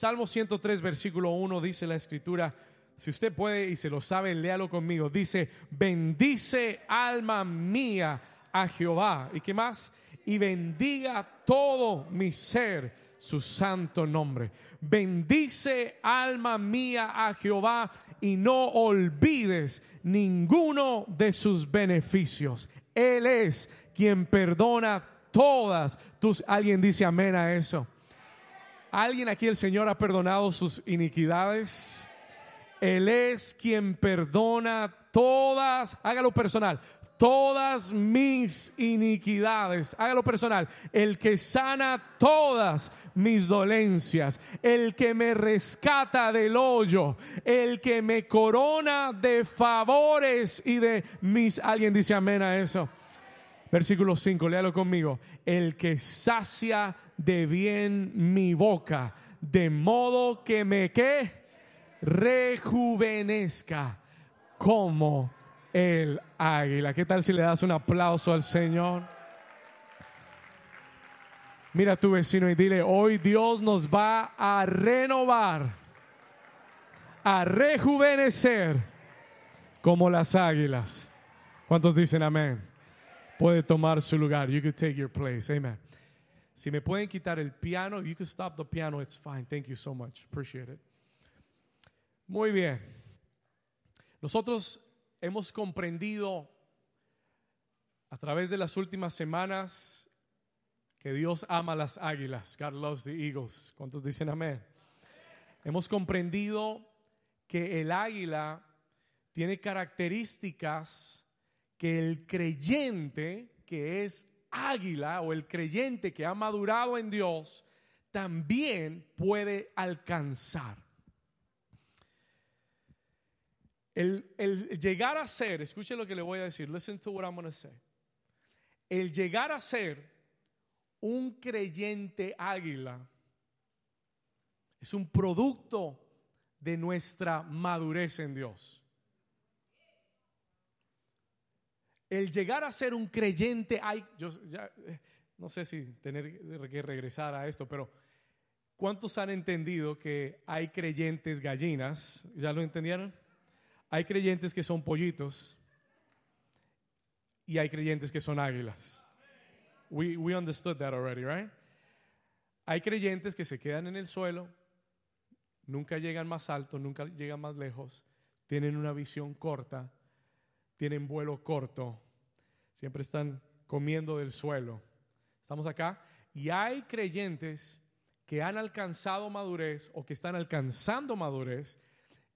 Salmo 103, versículo 1 dice la escritura, si usted puede y se lo sabe, léalo conmigo. Dice, bendice alma mía a Jehová. ¿Y qué más? Y bendiga todo mi ser su santo nombre. Bendice alma mía a Jehová y no olvides ninguno de sus beneficios. Él es quien perdona todas tus... Alguien dice amén a eso. ¿Alguien aquí el Señor ha perdonado sus iniquidades? Él es quien perdona todas, hágalo personal, todas mis iniquidades. Hágalo personal. El que sana todas mis dolencias. El que me rescata del hoyo. El que me corona de favores y de mis... Alguien dice amén a eso. Versículo 5, léalo conmigo. El que sacia de bien mi boca, de modo que me que rejuvenezca como el águila. ¿Qué tal si le das un aplauso al Señor? Mira a tu vecino y dile, hoy Dios nos va a renovar, a rejuvenecer como las águilas. ¿Cuántos dicen amén? Puede tomar su lugar. You could take your place. Amen. Si me pueden quitar el piano, you can stop the piano. It's fine. Thank you so much. Appreciate it. Muy bien. Nosotros hemos comprendido a través de las últimas semanas que Dios ama las águilas. God loves the eagles. ¿Cuántos dicen amén? Hemos comprendido que el águila tiene características que el creyente que es águila o el creyente que ha madurado en Dios también puede alcanzar. El, llegar a ser, escuche lo que le voy a decir, listen to what I'm going to say. El llegar a ser un creyente águila es un producto de nuestra madurez en Dios. El llegar a ser un creyente, hay, yo eh, no sé si tener que regresar a esto, pero ¿cuántos han entendido que hay creyentes gallinas? ¿Ya lo entendieron? Hay creyentes que son pollitos y hay creyentes que son águilas. We, we understood that already, right? Hay creyentes que se quedan en el suelo, nunca llegan más alto, nunca llegan más lejos, tienen una visión corta tienen vuelo corto, siempre están comiendo del suelo. Estamos acá y hay creyentes que han alcanzado madurez o que están alcanzando madurez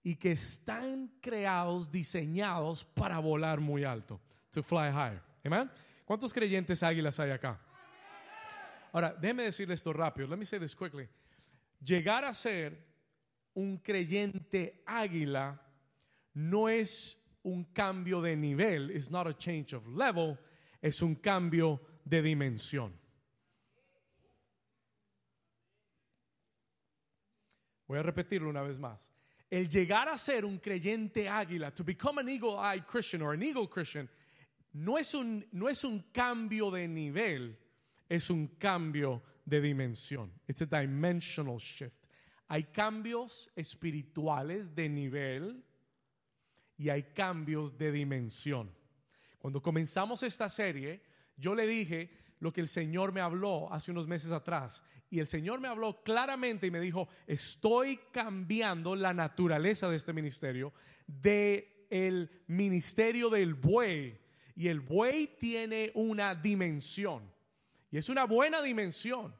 y que están creados, diseñados para volar muy alto, to fly higher. Amen. ¿Cuántos creyentes águilas hay acá? Ahora, déjeme decirle esto rápido. Let me say this quickly. Llegar a ser un creyente águila no es un cambio de nivel, it's not a change of level, es un cambio de dimensión. Voy a repetirlo una vez más. El llegar a ser un creyente águila, to become an eagle-eyed Christian or an eagle Christian, no es, un, no es un cambio de nivel, es un cambio de dimensión. It's a dimensional shift. Hay cambios espirituales de nivel y hay cambios de dimensión. Cuando comenzamos esta serie, yo le dije lo que el Señor me habló hace unos meses atrás. Y el Señor me habló claramente y me dijo, estoy cambiando la naturaleza de este ministerio, de el ministerio del buey. Y el buey tiene una dimensión. Y es una buena dimensión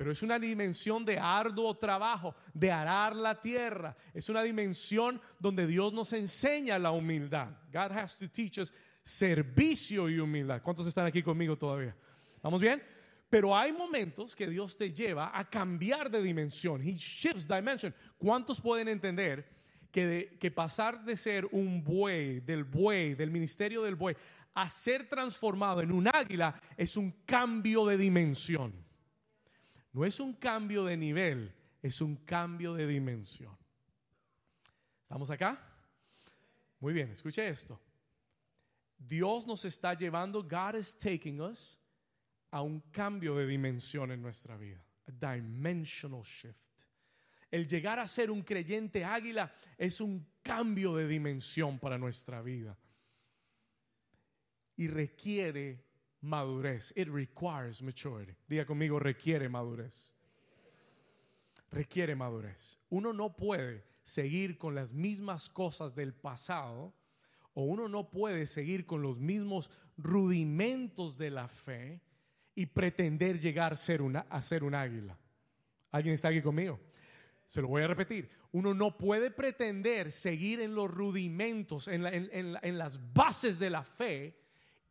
pero es una dimensión de arduo trabajo, de arar la tierra. Es una dimensión donde Dios nos enseña la humildad. God has to teach us servicio y humildad. ¿Cuántos están aquí conmigo todavía? ¿Vamos bien? Pero hay momentos que Dios te lleva a cambiar de dimensión. He shifts dimension. ¿Cuántos pueden entender que, que pasar de ser un buey, del buey, del ministerio del buey, a ser transformado en un águila es un cambio de dimensión? No es un cambio de nivel, es un cambio de dimensión. ¿Estamos acá? Muy bien, escuche esto. Dios nos está llevando, God is taking us a un cambio de dimensión en nuestra vida, a dimensional shift. El llegar a ser un creyente águila es un cambio de dimensión para nuestra vida. Y requiere madurez. It requires maturity. Diga conmigo, requiere madurez. Requiere madurez. Uno no puede seguir con las mismas cosas del pasado o uno no puede seguir con los mismos rudimentos de la fe y pretender llegar a ser, una, a ser un águila. ¿Alguien está aquí conmigo? Se lo voy a repetir. Uno no puede pretender seguir en los rudimentos, en, en las bases de la fe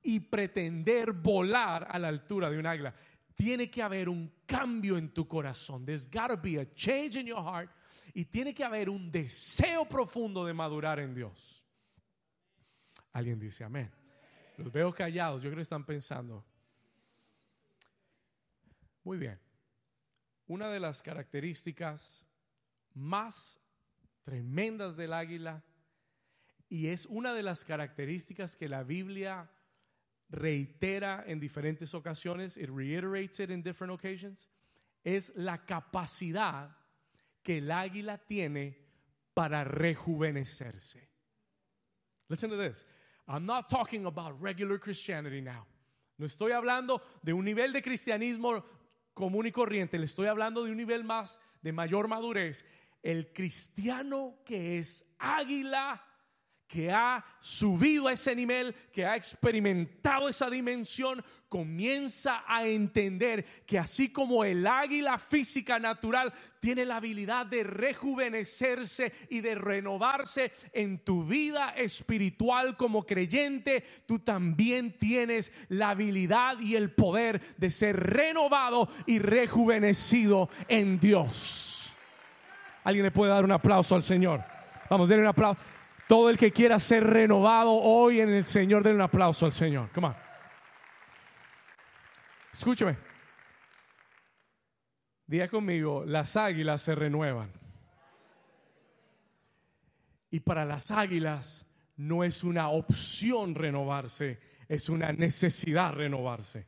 y pretender volar a la altura de un águila. Tiene que haber un cambio en tu corazón. There's got to be a change in your heart. Y tiene que haber un deseo profundo de madurar en Dios. Alguien dice amén. Los veo callados. Yo creo que están pensando. Muy bien. Una de las características más tremendas del águila y es una de las características que la Biblia reitera en diferentes ocasiones, it reiterates it in different occasions, es la capacidad que el águila tiene para rejuvenecerse. Listen to this. I'm not talking about regular Christianity now. No estoy hablando de un nivel de cristianismo común y corriente, le estoy hablando de un nivel más de mayor madurez. El cristiano que es águila que ha subido a ese nivel, que ha experimentado esa dimensión, comienza a entender que así como el águila física natural tiene la habilidad de rejuvenecerse y de renovarse en tu vida espiritual como creyente, tú también tienes la habilidad y el poder de ser renovado y rejuvenecido en Dios. ¿Alguien le puede dar un aplauso al Señor? Vamos, denle un aplauso. Todo el que quiera ser renovado hoy en el Señor, den un aplauso al Señor. Come on. Escúchame. Diga conmigo, las águilas se renuevan. Y para las águilas no es una opción renovarse, es una necesidad renovarse.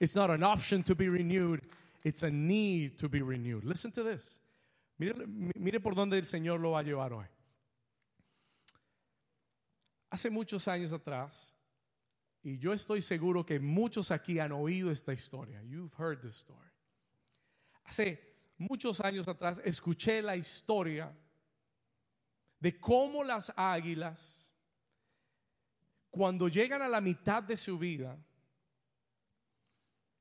It's not an option to be renewed, it's a need to be renewed. Listen to this. Mire, mire por dónde el Señor lo va a llevar hoy. Hace muchos años atrás, y yo estoy seguro que muchos aquí han oído esta historia. You've heard this story. Hace muchos años atrás escuché la historia de cómo las águilas, cuando llegan a la mitad de su vida,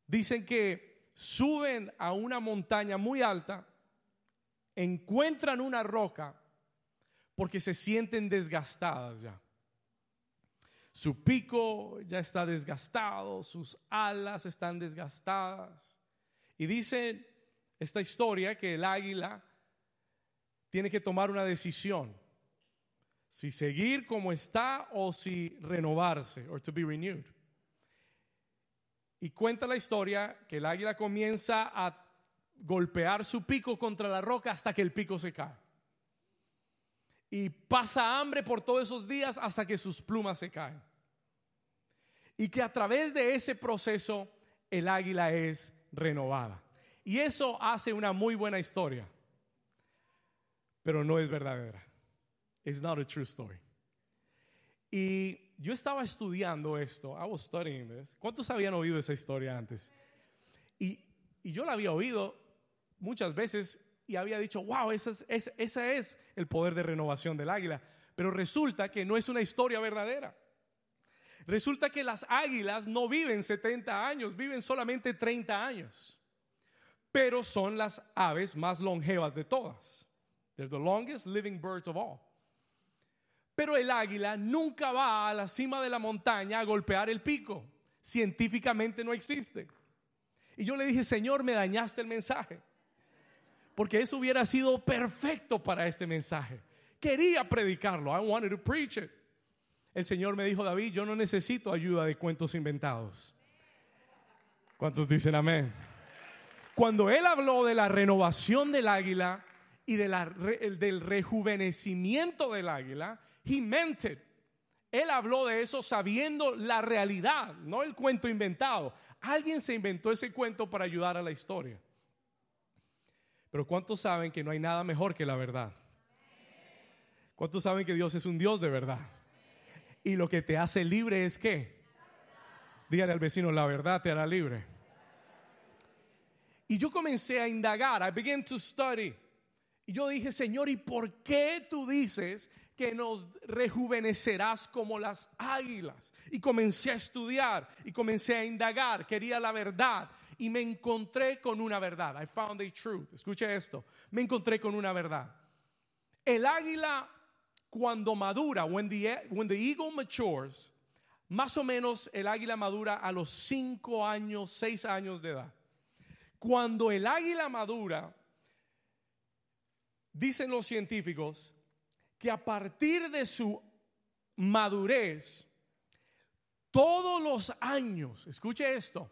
dicen que suben a una montaña muy alta, encuentran una roca porque se sienten desgastadas ya. Su pico ya está desgastado, sus alas están desgastadas. Y dice esta historia que el águila tiene que tomar una decisión. Si seguir como está o si renovarse, or to be renewed. Y cuenta la historia que el águila comienza a golpear su pico contra la roca hasta que el pico se cae y pasa hambre por todos esos días hasta que sus plumas se caen. Y que a través de ese proceso el águila es renovada. Y eso hace una muy buena historia, pero no es verdadera. It's not a true story. Y yo estaba estudiando esto. I was studying this. ¿Cuántos habían oído esa historia antes? Y, yo la había oído muchas veces y había dicho, wow, ese es, ese es el poder de renovación del águila. Pero resulta que no es una historia verdadera. Resulta que las águilas no viven 70 años, viven solamente 30 años. Pero son las aves más longevas de todas. They're the longest living birds of all. Pero el águila nunca va a la cima de la montaña a golpear el pico. Científicamente no existe. Y yo le dije, Señor, me dañaste el mensaje porque eso hubiera sido perfecto para este mensaje. Quería predicarlo. I wanted to preach it. El Señor me dijo, David, yo no necesito ayuda de cuentos inventados. ¿Cuántos dicen amén? Cuando él habló de la renovación del águila y del rejuvenecimiento del águila, he meant. Él habló de eso sabiendo la realidad, no el cuento inventado. Alguien se inventó ese cuento para ayudar a la historia. Pero ¿cuántos saben que no hay nada mejor que la verdad? ¿Cuántos saben que Dios es un Dios de verdad? Y lo que te hace libre es qué? Dígale al vecino, la verdad te hará libre. Y yo comencé a indagar, I began to study. Y yo dije, Señor, ¿y por qué tú dices que nos rejuvenecerás como las águilas? Y comencé a estudiar y comencé a indagar, quería la verdad y me encontré con una verdad. I found a truth. Escuche esto. Me encontré con una verdad. El águila cuando madura, when the, when the eagle matures, más o menos el águila madura a los cinco años, seis años de edad. Cuando el águila madura, dicen los científicos que a partir de su madurez, todos los años, escuche esto,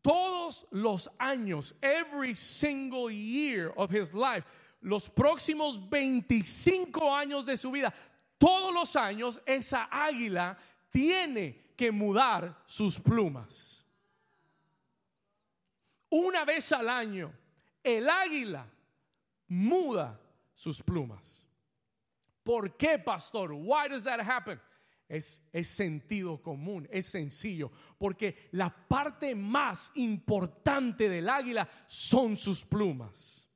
todos los años, every single year of his life, los próximos 25 años de su vida, todos los años esa águila tiene que mudar sus plumas. Una vez al año, el águila muda sus plumas. ¿Por qué, pastor? Why does that happen? Es, es, sentido común, es sencillo, porque la parte más importante del águila son sus plumas.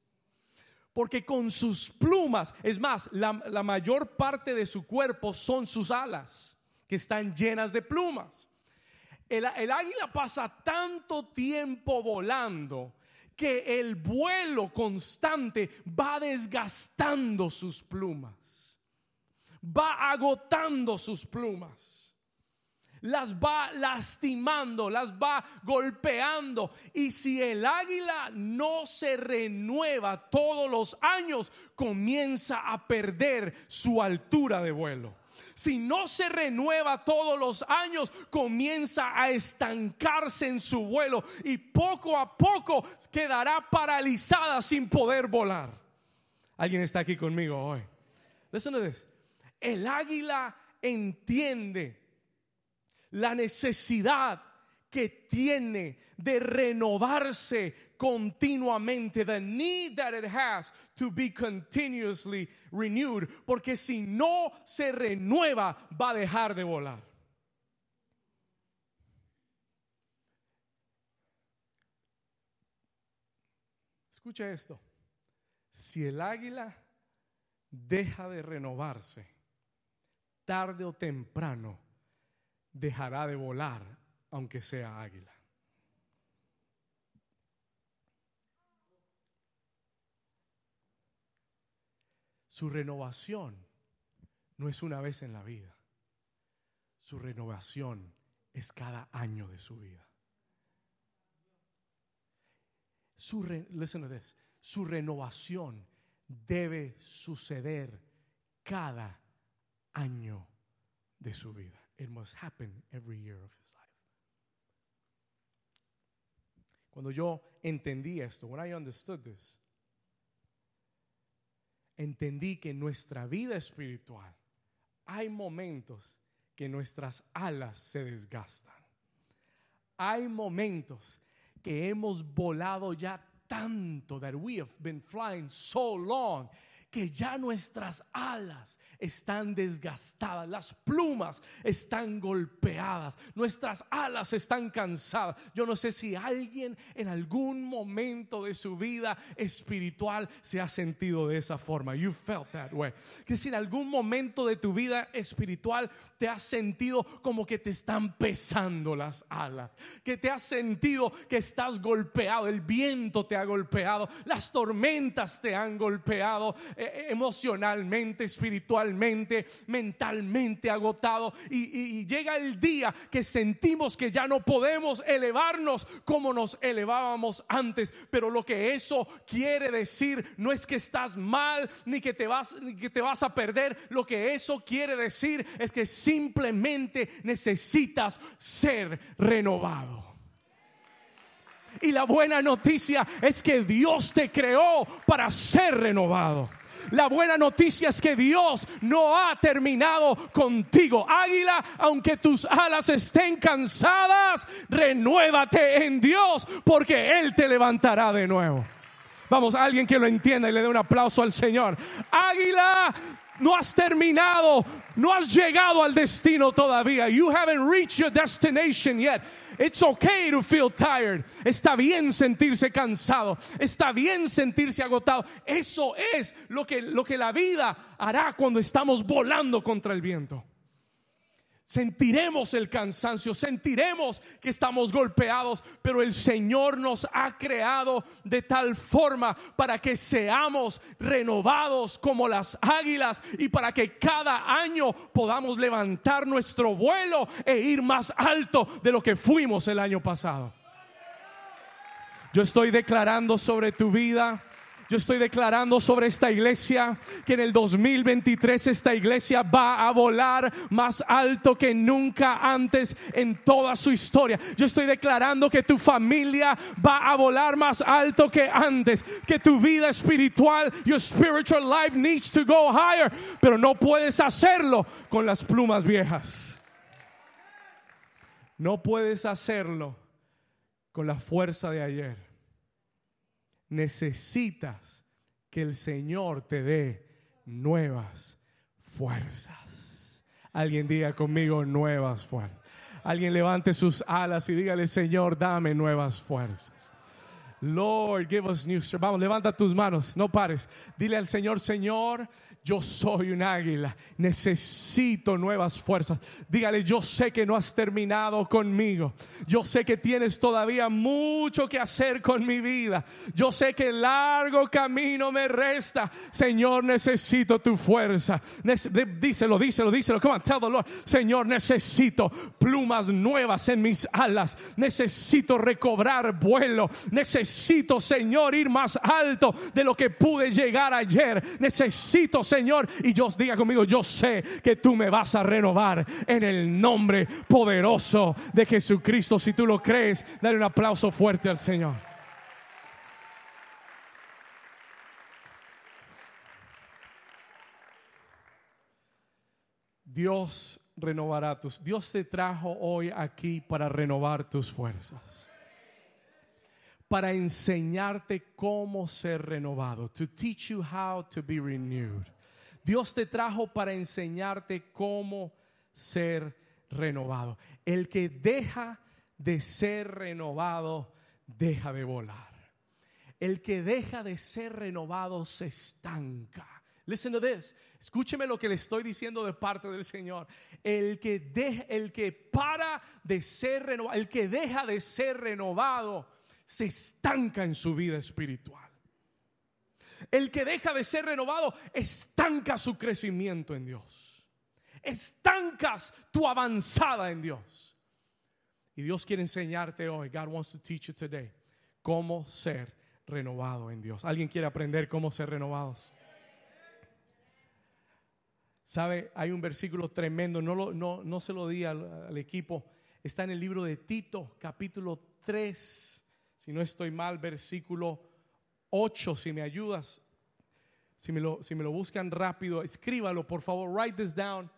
Porque con sus plumas, es más, la, mayor parte de su cuerpo son sus alas, que están llenas de plumas. El águila pasa tanto tiempo volando que el vuelo constante va desgastando sus plumas va agotando sus plumas. Las va lastimando, las va golpeando. Y si el águila no se renueva todos los años, comienza a perder su altura de vuelo si no se renueva todos los años, comienza a estancarse en su vuelo y poco a poco quedará paralizada sin poder volar. ¿Alguien está aquí conmigo hoy? Listen to this. El águila entiende la necesidad que tiene de renovarse continuamente, the need that it has to be continuously renewed, porque si no se renueva va a dejar de volar. Escucha esto, si el águila deja de renovarse, tarde o temprano dejará de volar, aunque sea águila. Su renovación no es una vez en la vida. Su renovación es cada año de su vida. Su, su renovación debe suceder cada año de su vida. It must happen every year of his life. Cuando yo entendí esto, when I understood this, entendí que nuestra vida espiritual hay momentos que nuestras alas se desgastan. Hay momentos que hemos volado ya tanto that we have been flying so long que ya nuestras alas están desgastadas, las plumas están golpeadas, nuestras alas están cansadas. Yo no sé si alguien en algún momento de su vida espiritual se ha sentido de esa forma. You felt that way. Que si en algún momento de tu vida espiritual te has sentido como que te están pesando las alas, que te has sentido que estás golpeado, el viento te ha golpeado, las tormentas te han golpeado. Eh, emocionalmente, espiritualmente, mentalmente agotado. Y, llega el día que sentimos que ya no podemos elevarnos como nos elevábamos antes. Pero lo que eso quiere decir no es que estás mal ni que te vas, ni que te vas a perder. Lo que eso quiere decir es que simplemente necesitas ser renovado. Y la buena noticia es que Dios te creó para ser renovado. La buena noticia es que Dios no ha terminado contigo. Águila, aunque tus alas estén cansadas, renuévate en Dios porque Él te levantará de nuevo. Vamos, alguien que lo entienda y le dé un aplauso al Señor. Águila, no has terminado, no has llegado al destino todavía. You haven't reached your destination yet. It's okay to feel tired. Está bien sentirse cansado. Está bien sentirse agotado. Eso es lo que, lo que la vida hará cuando estamos volando contra el viento. Sentiremos el cansancio, sentiremos que estamos golpeados, pero el Señor nos ha creado de tal forma para que seamos renovados como las águilas y para que cada año podamos levantar nuestro vuelo e ir más alto de lo que fuimos el año pasado. Yo estoy declarando sobre tu vida yo estoy declarando sobre esta iglesia que en el 2023 esta iglesia va a volar más alto que nunca antes en toda su historia. Yo estoy declarando que tu familia va a volar más alto que antes, que tu vida espiritual, your spiritual life needs to go higher, pero no puedes hacerlo con las plumas viejas. No puedes hacerlo con la fuerza de ayer necesitas que el Señor te dé nuevas fuerzas. Alguien diga conmigo nuevas fuerzas. Alguien levante sus alas y dígale, Señor, dame nuevas fuerzas. Lord, give us new strength. Vamos, levanta tus manos, no pares. Dile al Señor, Señor, yo soy un águila, necesito nuevas fuerzas. Dígale, yo sé que no has terminado conmigo. Yo sé que tienes todavía mucho que hacer con mi vida. Yo sé que largo camino me resta. Señor, necesito tu fuerza. díselo, díselo, díselo. Come on, tell the Lord. Señor, necesito plumas nuevas en mis alas. Necesito recobrar vuelo. Necesito, Señor, ir más alto de lo que pude llegar ayer. Necesito, Señor. Y yo diga conmigo, yo sé que tú me vas a renovar en el nombre poderoso de Jesucristo. Si tú lo crees, dale un aplauso fuerte al Señor. Dios renovará tus. Dios te trajo hoy aquí para renovar tus fuerzas para enseñarte cómo ser renovado, to teach you how to be renewed. Dios te trajo para enseñarte cómo ser renovado. El que deja de ser renovado, deja de volar. El que deja de ser renovado se estanca. Listen to this. Escúcheme lo que le estoy diciendo de parte del Señor. El que, de, el que para de ser renovado, el que deja de ser renovado, se estanca en su vida espiritual. El que deja de ser renovado estanca su crecimiento en Dios. Estancas tu avanzada en Dios. Y Dios quiere enseñarte hoy, God wants to teach you today, cómo ser renovado en Dios. ¿Alguien quiere aprender cómo ser renovados? ¿Sabe? Hay un versículo tremendo, no, no, no se lo di al, equipo, está en el libro de Tito, capítulo 3, si no estoy mal, versículo 8, si me ayudas, si me lo, si me lo buscan rápido, escríbalo, por favor, write this down.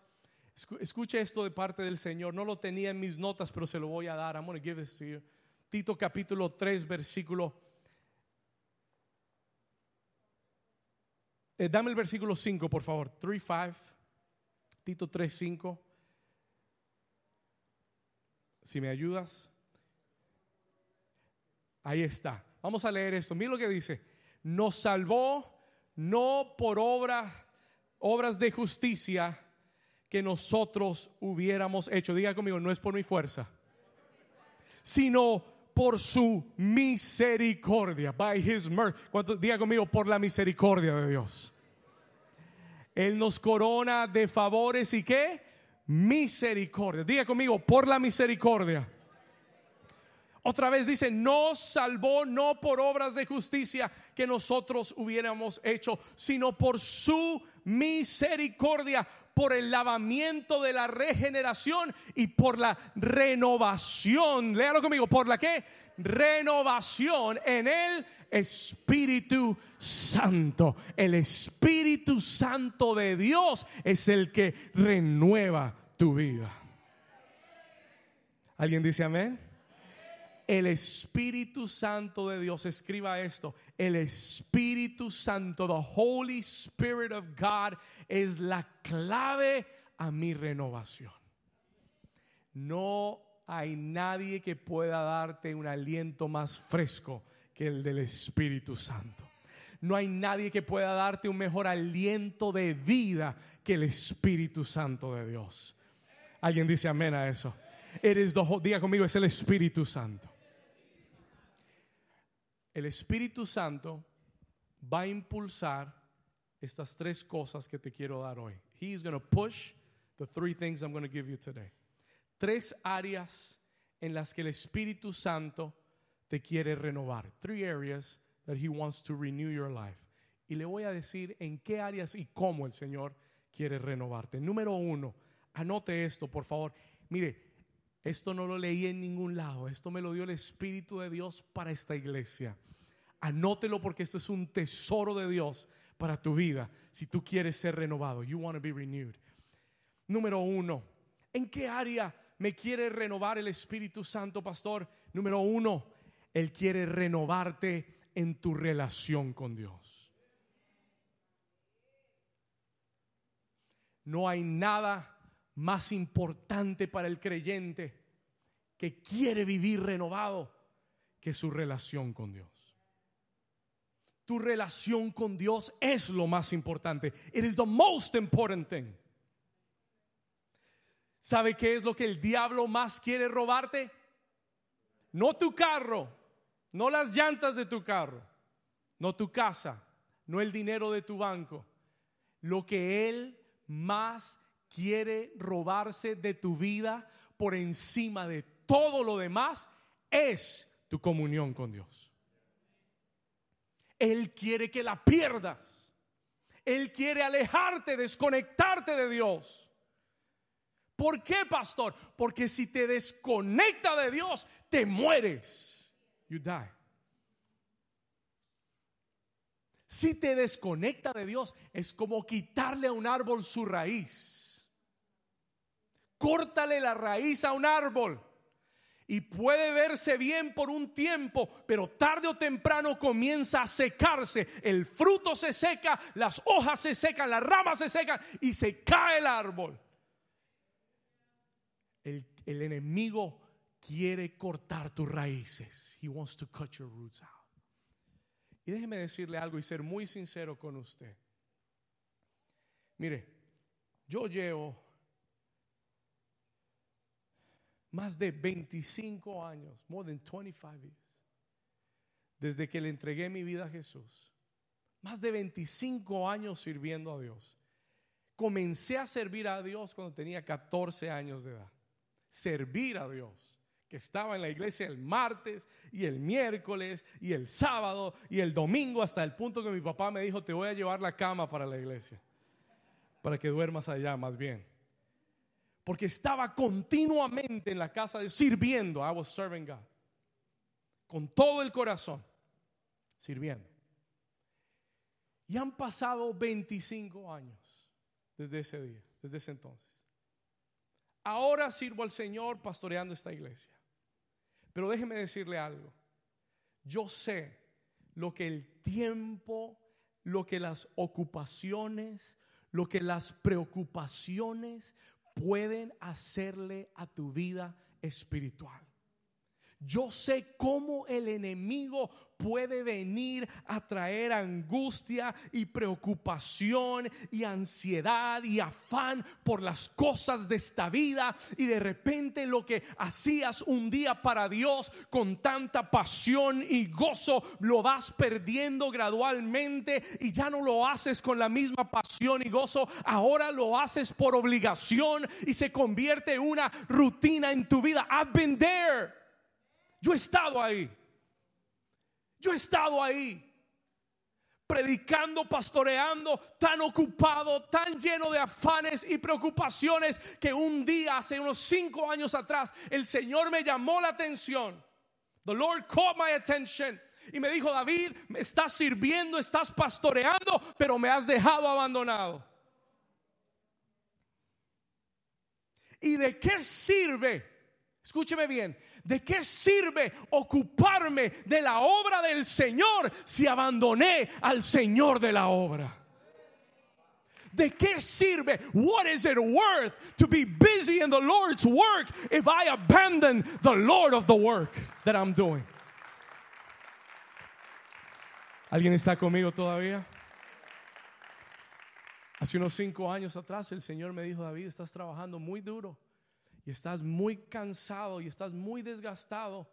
Escuche esto de parte del Señor. No lo tenía en mis notas, pero se lo voy a dar. I'm going to give this to you. Tito capítulo 3, versículo. Eh, dame el versículo 5, por favor. 3, 5. Tito 3, 5. Si me ayudas. Ahí está. Vamos a leer esto. Mira lo que dice. Nos salvó no por obras, obras de justicia que nosotros hubiéramos hecho. Diga conmigo, no es por mi fuerza, sino por su misericordia. By his mercy. Diga conmigo, por la misericordia de Dios. Él nos corona de favores y qué? Misericordia. Diga conmigo, por la misericordia. Otra vez dice, nos salvó no por obras de justicia que nosotros hubiéramos hecho, sino por su misericordia, por el lavamiento de la regeneración y por la renovación. Léalo conmigo, ¿por la qué? Renovación en el Espíritu Santo. El Espíritu Santo de Dios es el que renueva tu vida. ¿Alguien dice amén? El Espíritu Santo de Dios, escriba esto, el Espíritu Santo, the Holy Spirit of God, es la clave a mi renovación. No hay nadie que pueda darte un aliento más fresco que el del Espíritu Santo. No hay nadie que pueda darte un mejor aliento de vida que el Espíritu Santo de Dios. Alguien dice amén a eso. Eres diga conmigo, es el Espíritu Santo. El Espíritu Santo va a impulsar estas tres cosas que te quiero dar hoy. He is going to push the three things I'm going to give you today. Tres áreas en las que el Espíritu Santo te quiere renovar. Three areas that he wants to renew your life. Y le voy a decir en qué áreas y cómo el Señor quiere renovarte. Número uno, anote esto, por favor. Mire, esto no lo leí en ningún lado. Esto me lo dio el Espíritu de Dios para esta iglesia. Anótelo porque esto es un tesoro de Dios para tu vida. Si tú quieres ser renovado, you want to be renewed. Número uno, ¿en qué área me quiere renovar el Espíritu Santo, pastor? Número uno, Él quiere renovarte en tu relación con Dios. No hay nada más importante para el creyente que quiere vivir renovado que su relación con Dios. Tu relación con Dios es lo más importante. It is the most important thing. ¿Sabe qué es lo que el diablo más quiere robarte? No tu carro, no las llantas de tu carro, no tu casa, no el dinero de tu banco. Lo que él más quiere robarse de tu vida por encima de todo lo demás es tu comunión con Dios. Él quiere que la pierdas. Él quiere alejarte, desconectarte de Dios. ¿Por qué, pastor? Porque si te desconecta de Dios, te mueres. You die. Si te desconecta de Dios, es como quitarle a un árbol su raíz. Córtale la raíz a un árbol y puede verse bien por un tiempo, pero tarde o temprano comienza a secarse. El fruto se seca, las hojas se secan, las ramas se secan y se cae el árbol. El, el enemigo quiere cortar tus raíces. He wants to cut your roots out. Y déjeme decirle algo y ser muy sincero con usted. Mire, yo llevo más de 25 años, more than 25 years, desde que le entregué mi vida a Jesús. Más de 25 años sirviendo a Dios. Comencé a servir a Dios cuando tenía 14 años de edad. Servir a Dios que estaba en la iglesia el martes y el miércoles y el sábado y el domingo hasta el punto que mi papá me dijo, te voy a llevar la cama para la iglesia, para que duermas allá más bien. Porque estaba continuamente en la casa de sirviendo, I was serving God, con todo el corazón, sirviendo. Y han pasado 25 años desde ese día, desde ese entonces. Ahora sirvo al Señor pastoreando esta iglesia. Pero déjeme decirle algo. Yo sé lo que el tiempo, lo que las ocupaciones, lo que las preocupaciones pueden hacerle a tu vida espiritual. Yo sé cómo el enemigo puede venir a traer angustia y preocupación y ansiedad y afán por las cosas de esta vida y de repente lo que hacías un día para Dios con tanta pasión y gozo lo vas perdiendo gradualmente y ya no lo haces con la misma pasión y gozo, ahora lo haces por obligación y se convierte en una rutina en tu vida. I've been there. Yo he estado ahí. Yo he estado ahí. Predicando, pastoreando, tan ocupado, tan lleno de afanes y preocupaciones que un día, hace unos cinco años atrás, el Señor me llamó la atención. The Lord caught my attention. Y me dijo, David, me estás sirviendo, estás pastoreando, pero me has dejado abandonado. ¿Y de qué sirve? Escúcheme bien, ¿De qué sirve ocuparme de la obra del Señor si abandoné al Señor de la obra? ¿De qué sirve? What is it worth to be busy in the Lord's work if I abandon the Lord of the work that I'm doing? ¿Alguien está conmigo todavía? Hace unos cinco años atrás el Señor me dijo, David, estás trabajando muy duro y estás muy cansado y estás muy desgastado.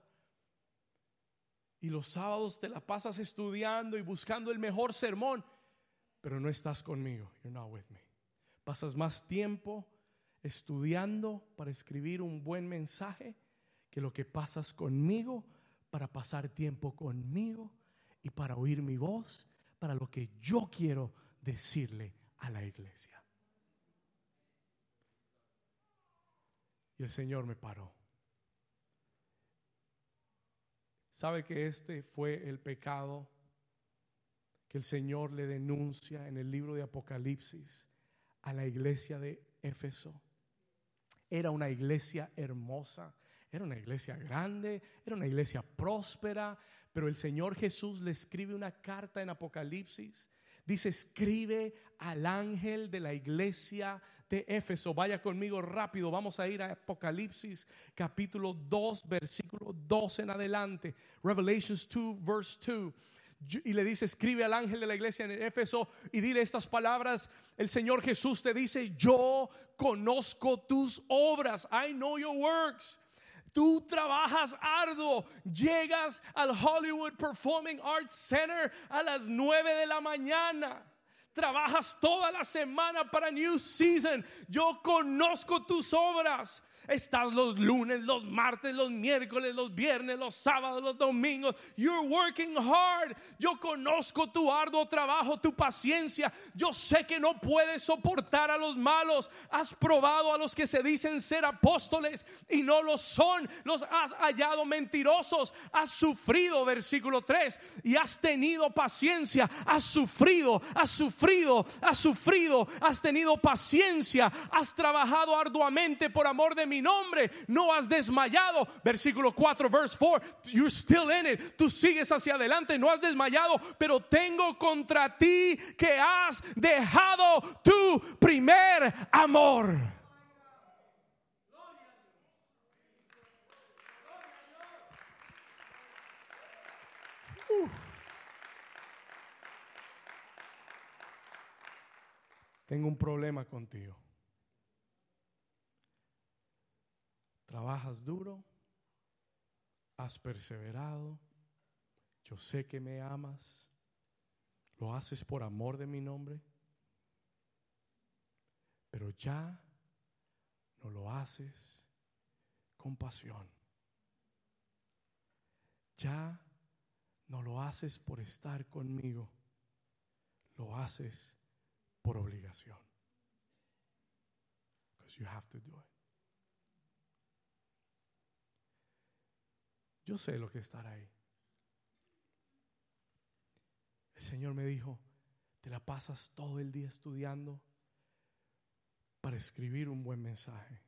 Y los sábados te la pasas estudiando y buscando el mejor sermón, pero no estás conmigo. You're not with me. Pasas más tiempo estudiando para escribir un buen mensaje que lo que pasas conmigo para pasar tiempo conmigo y para oír mi voz, para lo que yo quiero decirle a la iglesia. Y el Señor me paró. ¿Sabe que este fue el pecado que el Señor le denuncia en el libro de Apocalipsis a la iglesia de Éfeso? Era una iglesia hermosa, era una iglesia grande, era una iglesia próspera, pero el Señor Jesús le escribe una carta en Apocalipsis Dice, escribe al ángel de la iglesia de Éfeso. Vaya conmigo rápido, vamos a ir a Apocalipsis capítulo 2, versículo 2 en adelante. Revelations 2, verse 2 y le dice, escribe al ángel de la iglesia en Éfeso y dile estas palabras. El Señor Jesús te dice, yo conozco tus obras. I know your works. Tú trabajas arduo, llegas al Hollywood Performing Arts Center a las 9 de la mañana. Trabajas toda la semana para New Season. Yo conozco tus obras. Estás los lunes, los martes, los miércoles, los viernes, los sábados, los domingos. You're working hard. Yo conozco tu arduo trabajo, tu paciencia. Yo sé que no puedes soportar a los malos. Has probado a los que se dicen ser apóstoles y no lo son. Los has hallado mentirosos. Has sufrido, versículo 3, y has tenido paciencia. Has sufrido, has sufrido, has sufrido. Has tenido paciencia. Has trabajado arduamente por amor de mi nombre, no has desmayado. Versículo 4, verse 4, you're still in it. Tú sigues hacia adelante, no has desmayado, pero tengo contra ti que has dejado tu primer amor. Tengo un problema contigo. Trabajas duro, has perseverado, yo sé que me amas, lo haces por amor de mi nombre, pero ya no lo haces con pasión. Ya no lo haces por estar conmigo, lo haces por obligación. Because you have to do it. Yo sé lo que es ahí. El Señor me dijo, te la pasas todo el día estudiando para escribir un buen mensaje,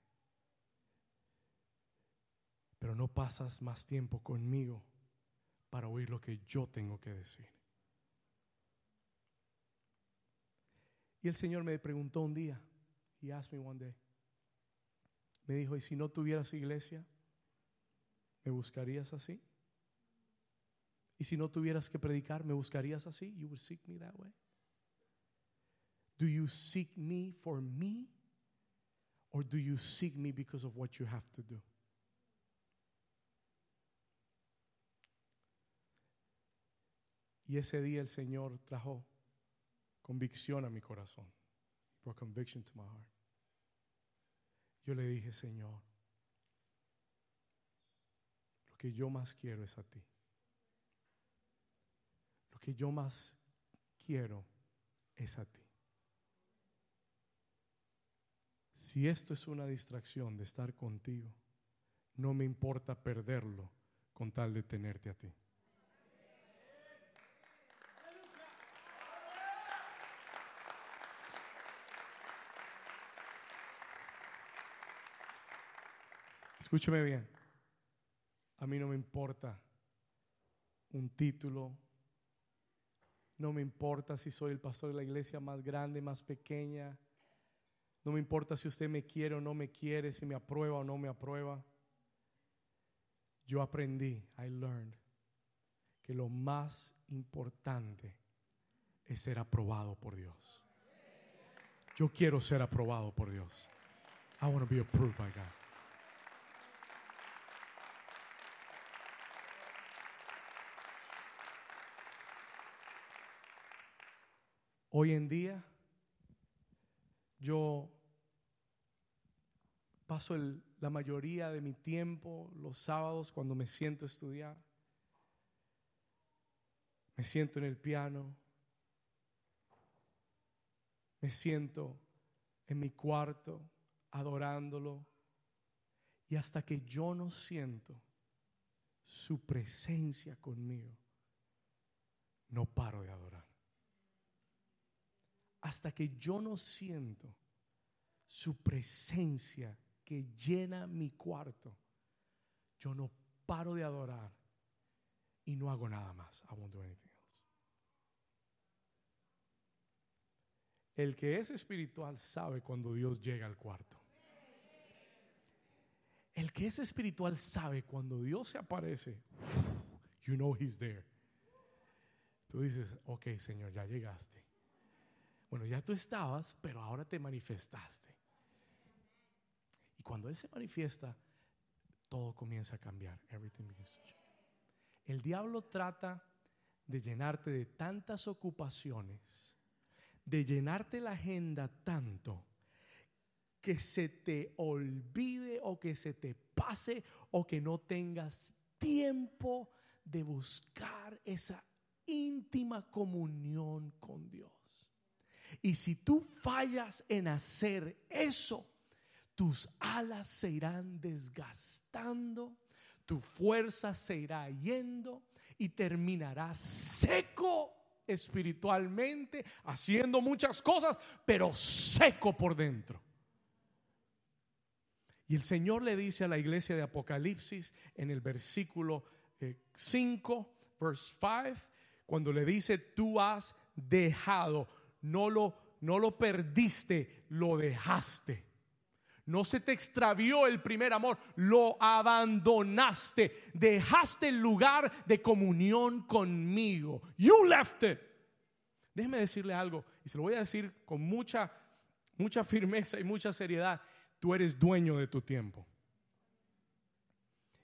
pero no pasas más tiempo conmigo para oír lo que yo tengo que decir. Y el Señor me preguntó un día, he asked me one day, me dijo, ¿y si no tuvieras iglesia? ¿Me buscarías así? Y si no tuvieras que predicar, ¿me buscarías así? You would seek me that way. Do you seek me for me? Or do you seek me because of what you have to do? Y ese día el Señor trajo convicción a mi corazón. Brought conviction to my heart. Yo le dije, Señor, lo que yo más quiero es a ti. Lo que yo más quiero es a ti. Si esto es una distracción de estar contigo, no me importa perderlo con tal de tenerte a ti. Escúcheme bien. A mí no me importa un título. No me importa si soy el pastor de la iglesia más grande, más pequeña. No me importa si usted me quiere o no me quiere, si me aprueba o no me aprueba. Yo aprendí, I learned, que lo más importante es ser aprobado por Dios. Yo quiero ser aprobado por Dios. I want to be approved by God. Hoy en día yo paso la mayoría de mi tiempo los sábados cuando me siento a estudiar. Me siento en el piano. Me siento en mi cuarto adorándolo. Y hasta que yo no siento su presencia conmigo, no paro de adorar. Hasta que yo no siento su presencia que llena mi cuarto, yo no paro de adorar y no hago nada más. I won't do anything else. El que es espiritual sabe cuando Dios llega al cuarto. El que es espiritual sabe cuando Dios se aparece. You know he's there. Tú dices, ok, Señor, ya llegaste. Bueno, ya tú estabas, pero ahora te manifestaste. Y cuando Él se manifiesta, todo comienza a cambiar. Everything begins to change. El diablo trata de llenarte de tantas ocupaciones, de llenarte la agenda tanto, que se te olvide o que se te pase o que no tengas tiempo de buscar esa íntima comunión con Dios. Y si tú fallas en hacer eso, tus alas se irán desgastando, tu fuerza se irá yendo y terminarás seco espiritualmente, haciendo muchas cosas, pero seco por dentro. Y el Señor le dice a la iglesia de Apocalipsis en el versículo 5, verse 5, cuando le dice, tú has dejado, no lo, no lo perdiste, lo dejaste. No se te extravió el primer amor, lo abandonaste, dejaste el lugar de comunión conmigo. You left it. Déjeme decirle algo, y se lo voy a decir con mucha, mucha firmeza y mucha seriedad. Tú eres dueño de tu tiempo.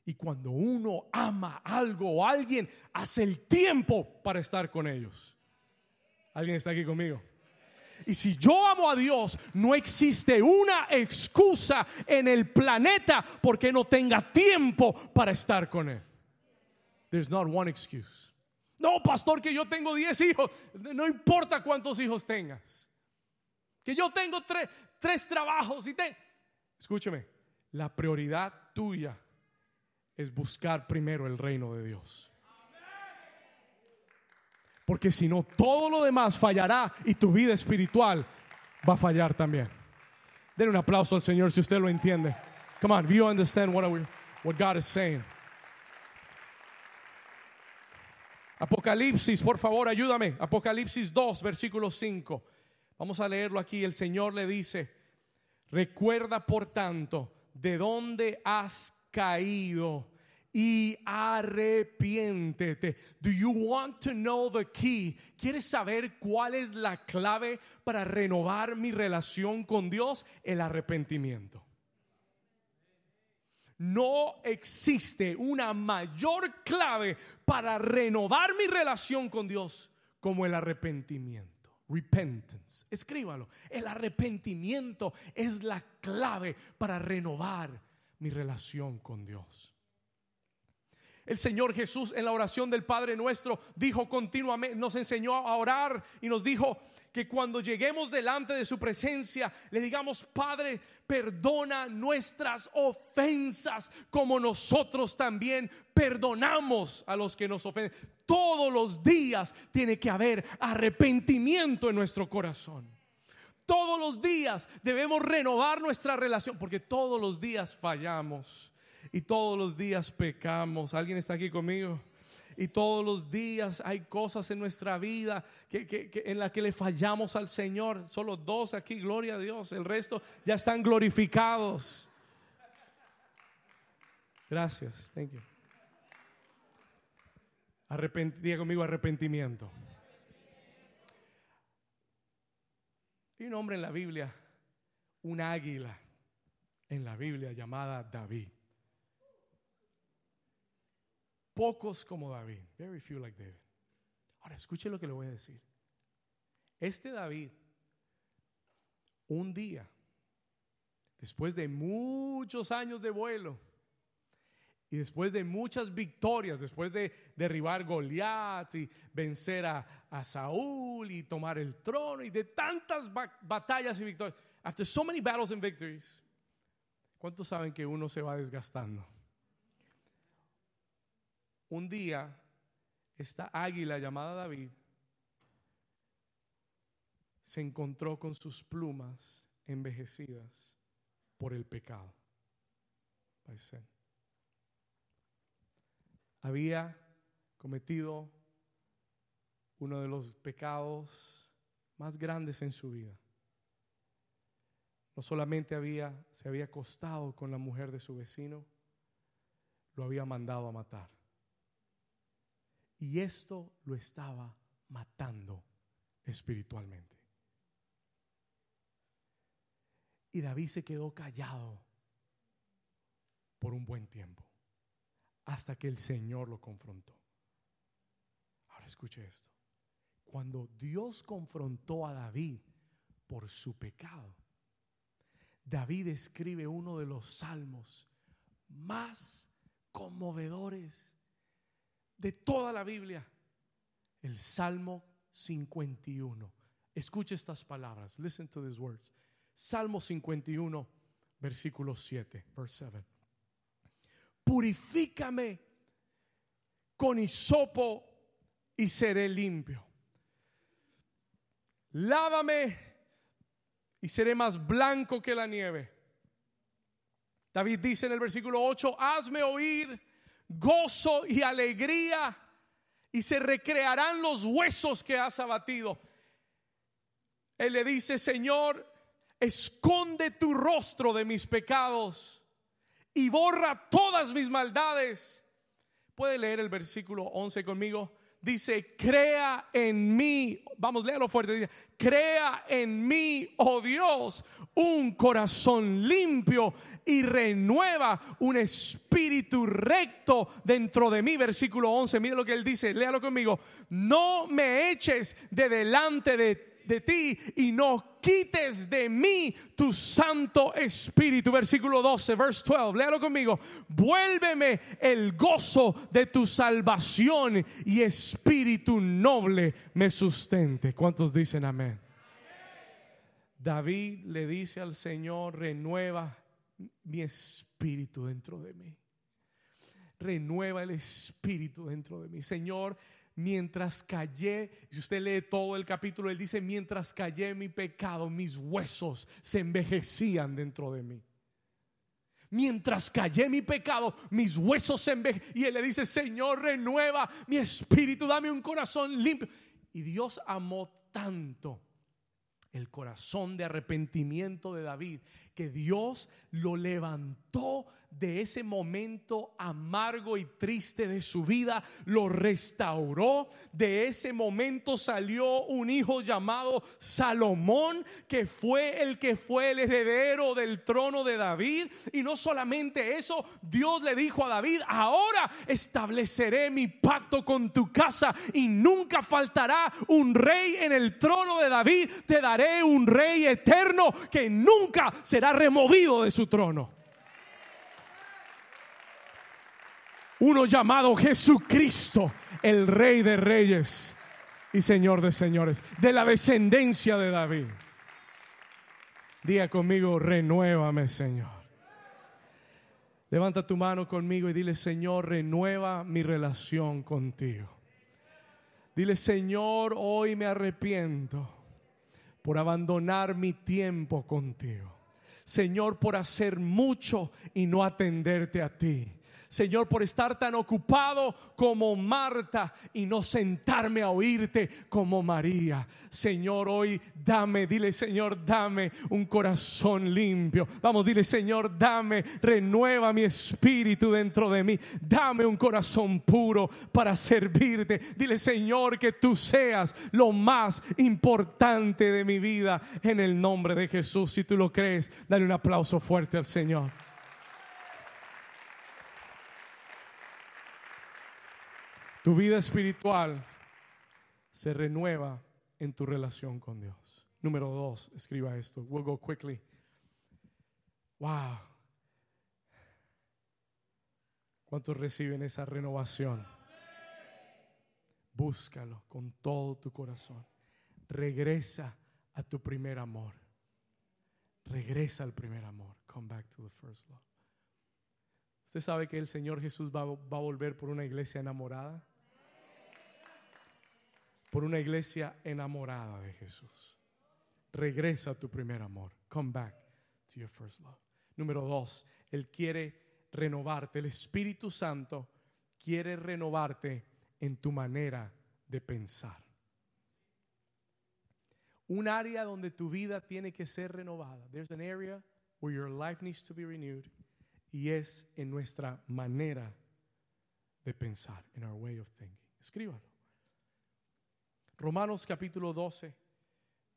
Y cuando uno ama algo o alguien, hace el tiempo para estar con ellos. ¿Alguien está aquí conmigo? Y si yo amo a Dios, no existe una excusa en el planeta porque no tenga tiempo para estar con Él. There's not one excuse. No, pastor, que yo tengo 10 hijos. No importa cuántos hijos tengas. Que yo tengo tres, tres trabajos y. Escúcheme, la prioridad tuya es buscar primero el reino de Dios. Porque si no, todo lo demás fallará y tu vida espiritual va a fallar también. Den un aplauso al Señor si usted lo entiende. Come on, you understand what, we, what God is saying. Apocalipsis, por favor, ayúdame. Apocalipsis 2, versículo 5. Vamos a leerlo aquí. El Señor le dice, recuerda por tanto de dónde has caído y arrepiéntete. Do you want to know the key? ¿Quieres saber cuál es la clave para renovar mi relación con Dios? El arrepentimiento. No existe una mayor clave para renovar mi relación con Dios como el arrepentimiento. Repentance. Escríbalo. El arrepentimiento es la clave para renovar mi relación con Dios. El Señor Jesús en la oración del Padre nuestro dijo continuamente, nos enseñó a orar y nos dijo que cuando lleguemos delante de su presencia le digamos, Padre, perdona nuestras ofensas como nosotros también perdonamos a los que nos ofenden. Todos los días tiene que haber arrepentimiento en nuestro corazón. Todos los días debemos renovar nuestra relación porque todos los días fallamos. Y todos los días pecamos. ¿Alguien está aquí conmigo? Y todos los días hay cosas en nuestra vida en las que le fallamos al Señor. Solo dos aquí, gloria a Dios. El resto ya están glorificados. Gracias. Thank you. diga conmigo arrepentimiento. Hay un hombre en la Biblia, un águila en la Biblia llamada David. Pocos como David. Very few like David. Ahora escuche lo que le voy a decir. Este David, un día, después de muchos años de vuelo, y después de muchas victorias, después de derribar Goliat y vencer a, Saúl y tomar el trono y de tantas batallas y victorias, after so many battles and victories, ¿cuántos saben que uno se va desgastando? Un día, esta águila llamada David se encontró con sus plumas envejecidas por el pecado había cometido uno de los pecados más grandes en su vida. No solamente había, se había acostado con la mujer de su vecino, lo había mandado a matar. Y esto lo estaba matando espiritualmente. Y David se quedó callado por un buen tiempo hasta que el Señor lo confrontó. Ahora escuche esto. Cuando Dios confrontó a David por su pecado, David escribe uno de los salmos más conmovedores de toda la Biblia, el Salmo 51. Escuche estas palabras. Listen to these words. Salmo 51, versículo 7, verse 7 purifícame con hisopo y seré limpio. Lávame y seré más blanco que la nieve. David dice en el versículo 8, hazme oír gozo y alegría y se recrearán los huesos que has abatido. Él le dice, Señor, esconde tu rostro de mis pecados y borra todas mis maldades. Puede leer el versículo 11 conmigo. Dice, crea en mí, vamos, léalo fuerte, dice, crea en mí, oh Dios, un corazón limpio y renueva un espíritu recto dentro de mí. Versículo 11, mire lo que él dice, léalo conmigo, no me eches de delante de de ti y no quites de mí tu Santo Espíritu. Versículo 12, verse 12, léalo conmigo. Vuélveme el gozo de tu salvación y espíritu noble me sustente. ¿Cuántos dicen amén? David le dice al Señor, renueva mi espíritu dentro de mí. Renueva el espíritu dentro de mí. Señor, mientras callé, si usted lee todo el capítulo, él dice, mientras callé mi pecado, mis huesos se envejecían dentro de mí. Mientras callé mi pecado, mis huesos se envejecían. Y él le dice, Señor, renueva mi espíritu, dame un corazón limpio. Y Dios amó tanto el corazón de arrepentimiento de David, que Dios lo levantó de ese momento amargo y triste de su vida, lo restauró. De ese momento salió un hijo llamado Salomón, que fue el que fue el heredero del trono de David. Y no solamente eso, Dios le dijo a David, ahora estableceré mi pacto con tu casa y nunca faltará un rey en el trono de David. Te daré un rey eterno que nunca será removido de su trono. Uno llamado Jesucristo, el Rey de Reyes y Señor de Señores, de la descendencia de David. Diga conmigo, renuévame, Señor. Levanta tu mano conmigo y dile, Señor, renueva mi relación contigo. Dile, Señor, hoy me arrepiento por abandonar mi tiempo contigo. Señor, por hacer mucho y no atenderte a ti. Señor, por estar tan ocupado como Marta y no sentarme a oírte como María. Señor, hoy dame, dile Señor, dame un corazón limpio. Vamos, dile Señor, dame, renueva mi espíritu dentro de mí. Dame un corazón puro para servirte. Dile Señor, que tú seas lo más importante de mi vida en el nombre de Jesús. Si tú lo crees, dale un aplauso fuerte al Señor. Tu vida espiritual se renueva en tu relación con Dios. Número dos, escriba esto. We'll go quickly. Wow. ¿Cuántos reciben esa renovación? Búscalo con todo tu corazón. Regresa a tu primer amor. Regresa al primer amor. Come back to the first love. ¿Usted sabe que el Señor Jesús va, va a volver por una iglesia enamorada? Por una iglesia enamorada de Jesús. Regresa a tu primer amor. Come back to your first love. Número dos, Él quiere renovarte. El Espíritu Santo quiere renovarte en tu manera de pensar. Un área donde tu vida tiene que ser renovada. There's an area where your life needs to be renewed. Y es en nuestra manera de pensar, in our way of thinking. Escríbalo. Romanos capítulo 12,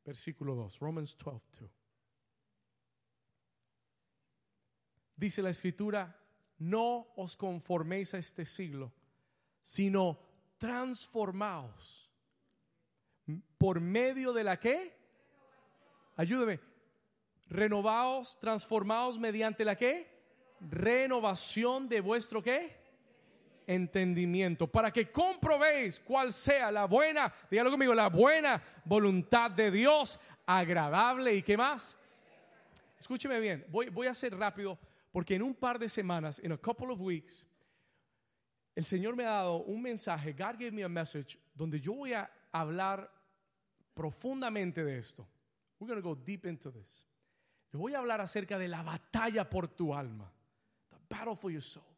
versículo 2. Romans 12, 2. Dice la escritura, no os conforméis a este siglo, sino transformaos por medio de la que? Ayúdeme. Renovaos, transformaos mediante la que? Renovación de vuestro qué? Entendimiento, para que comprobéis cuál sea la buena, dígalo conmigo, la buena voluntad de Dios, agradable y qué más. Escúcheme bien, voy, voy a ser rápido porque en un par de semanas, en a couple of weeks, el Señor me ha dado un mensaje, God gave me a message, donde yo voy a hablar profundamente de esto. We're going to go deep into this. Le voy a hablar acerca de la batalla por tu alma. The battle for your soul.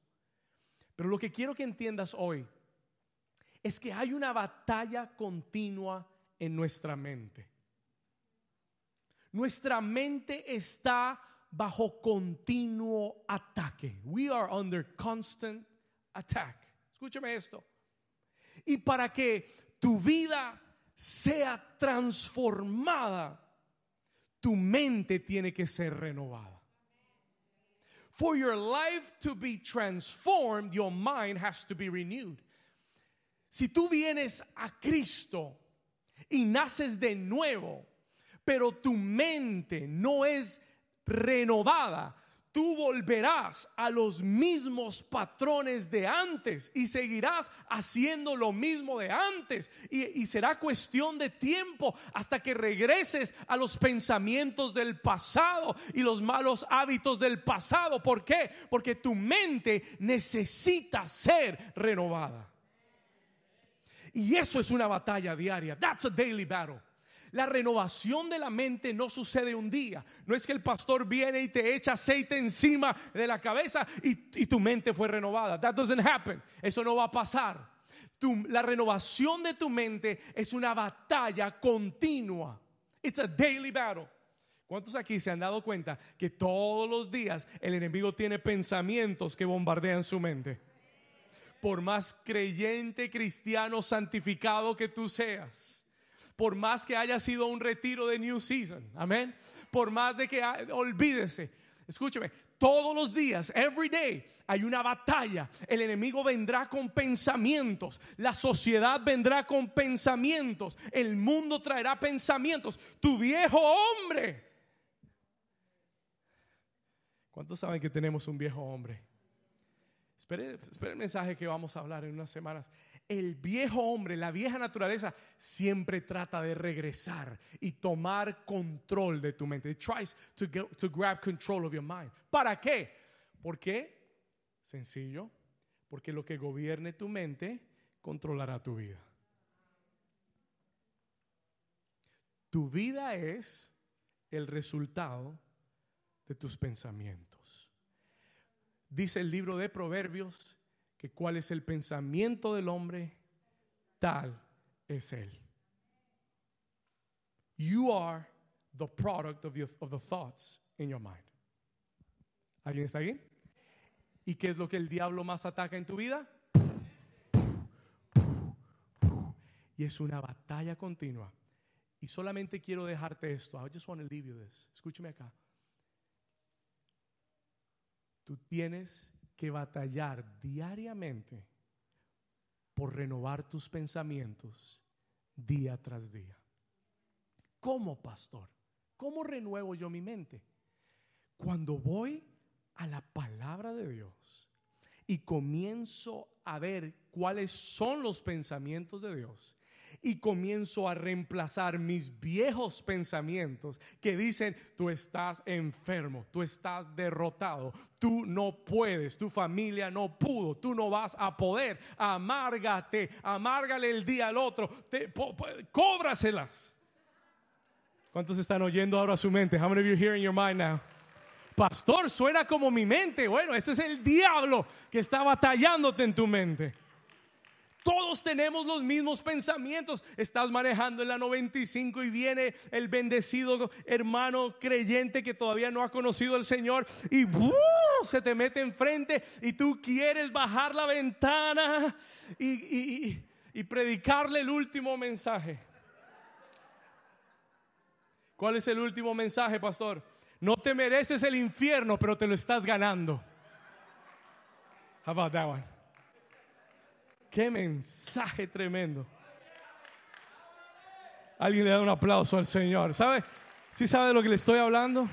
Pero lo que quiero que entiendas hoy es que hay una batalla continua en nuestra mente. Nuestra mente está bajo continuo ataque. We are under constant attack. Escúchame esto. Y para que tu vida sea transformada, tu mente tiene que ser renovada. For your life to be transformed, your mind has to be renewed. Si tú vienes a Cristo y naces de nuevo, pero tu mente no es renovada, tú volverás a los mismos patrones de antes y seguirás haciendo lo mismo de antes. Y, será cuestión de tiempo hasta que regreses a los pensamientos del pasado y los malos hábitos del pasado. ¿Por qué? Porque tu mente necesita ser renovada. Y eso es una batalla diaria. That's a daily battle. La renovación de la mente no sucede un día. No es que el pastor viene y te echa aceite encima de la cabeza y, tu mente fue renovada. That doesn't happen. Eso no va a pasar. la renovación de tu mente es una batalla continua. It's a daily battle. ¿Cuántos aquí se han dado cuenta que todos los días el enemigo tiene pensamientos que bombardean su mente? Por más creyente, cristiano, santificado que tú seas por más que haya sido un retiro de New Season, amén, por más de que olvídese, escúcheme, todos los días, every day, hay una batalla. El enemigo vendrá con pensamientos. La sociedad vendrá con pensamientos. El mundo traerá pensamientos. Tu viejo hombre. ¿Cuántos saben que tenemos un viejo hombre? Espere, espere, el mensaje que vamos a hablar en unas semanas el viejo hombre, la vieja naturaleza, siempre trata de regresar y tomar control de tu mente. Tries to, to grab control of your mind. ¿Para qué? ¿Por qué? Sencillo. Porque lo que gobierne tu mente controlará tu vida. Tu vida es el resultado de tus pensamientos. Dice el libro de Proverbios que cuál es el pensamiento del hombre, tal es él. You are the product of, your, the thoughts in your mind. ¿Alguien está aquí? ¿Y qué es lo que el diablo más ataca en tu vida? Y es una batalla continua. Y solamente quiero dejarte esto. I just want to leave you this. Escúchame acá. Tú tienes que batallar diariamente por renovar tus pensamientos día tras día. ¿Cómo, pastor? ¿Cómo renuevo yo mi mente? Cuando voy a la palabra de Dios y comienzo a ver cuáles son los pensamientos de Dios y comienzo a reemplazar mis viejos pensamientos que dicen, tú estás enfermo, tú estás derrotado, tú no puedes, tu familia no pudo, tú no vas a poder, amárgate, amárgale el día al otro, te, cóbraselas. ¿Cuántos están oyendo ahora su mente? How many of you hearing your mind now? Pastor, suena como mi mente. Bueno, ese es el diablo que está batallándote en tu mente. Todos tenemos los mismos pensamientos. Estás manejando en la 95 y viene el bendecido hermano creyente que todavía no ha conocido al Señor y se te mete enfrente y tú quieres bajar la ventana y, y predicarle el último mensaje. ¿Cuál es el último mensaje, pastor? No te mereces el infierno, pero te lo estás ganando. How about that one? Qué mensaje tremendo. Alguien le da un aplauso al Señor. ¿Sabe? ¿Sí sabe de lo que le estoy hablando?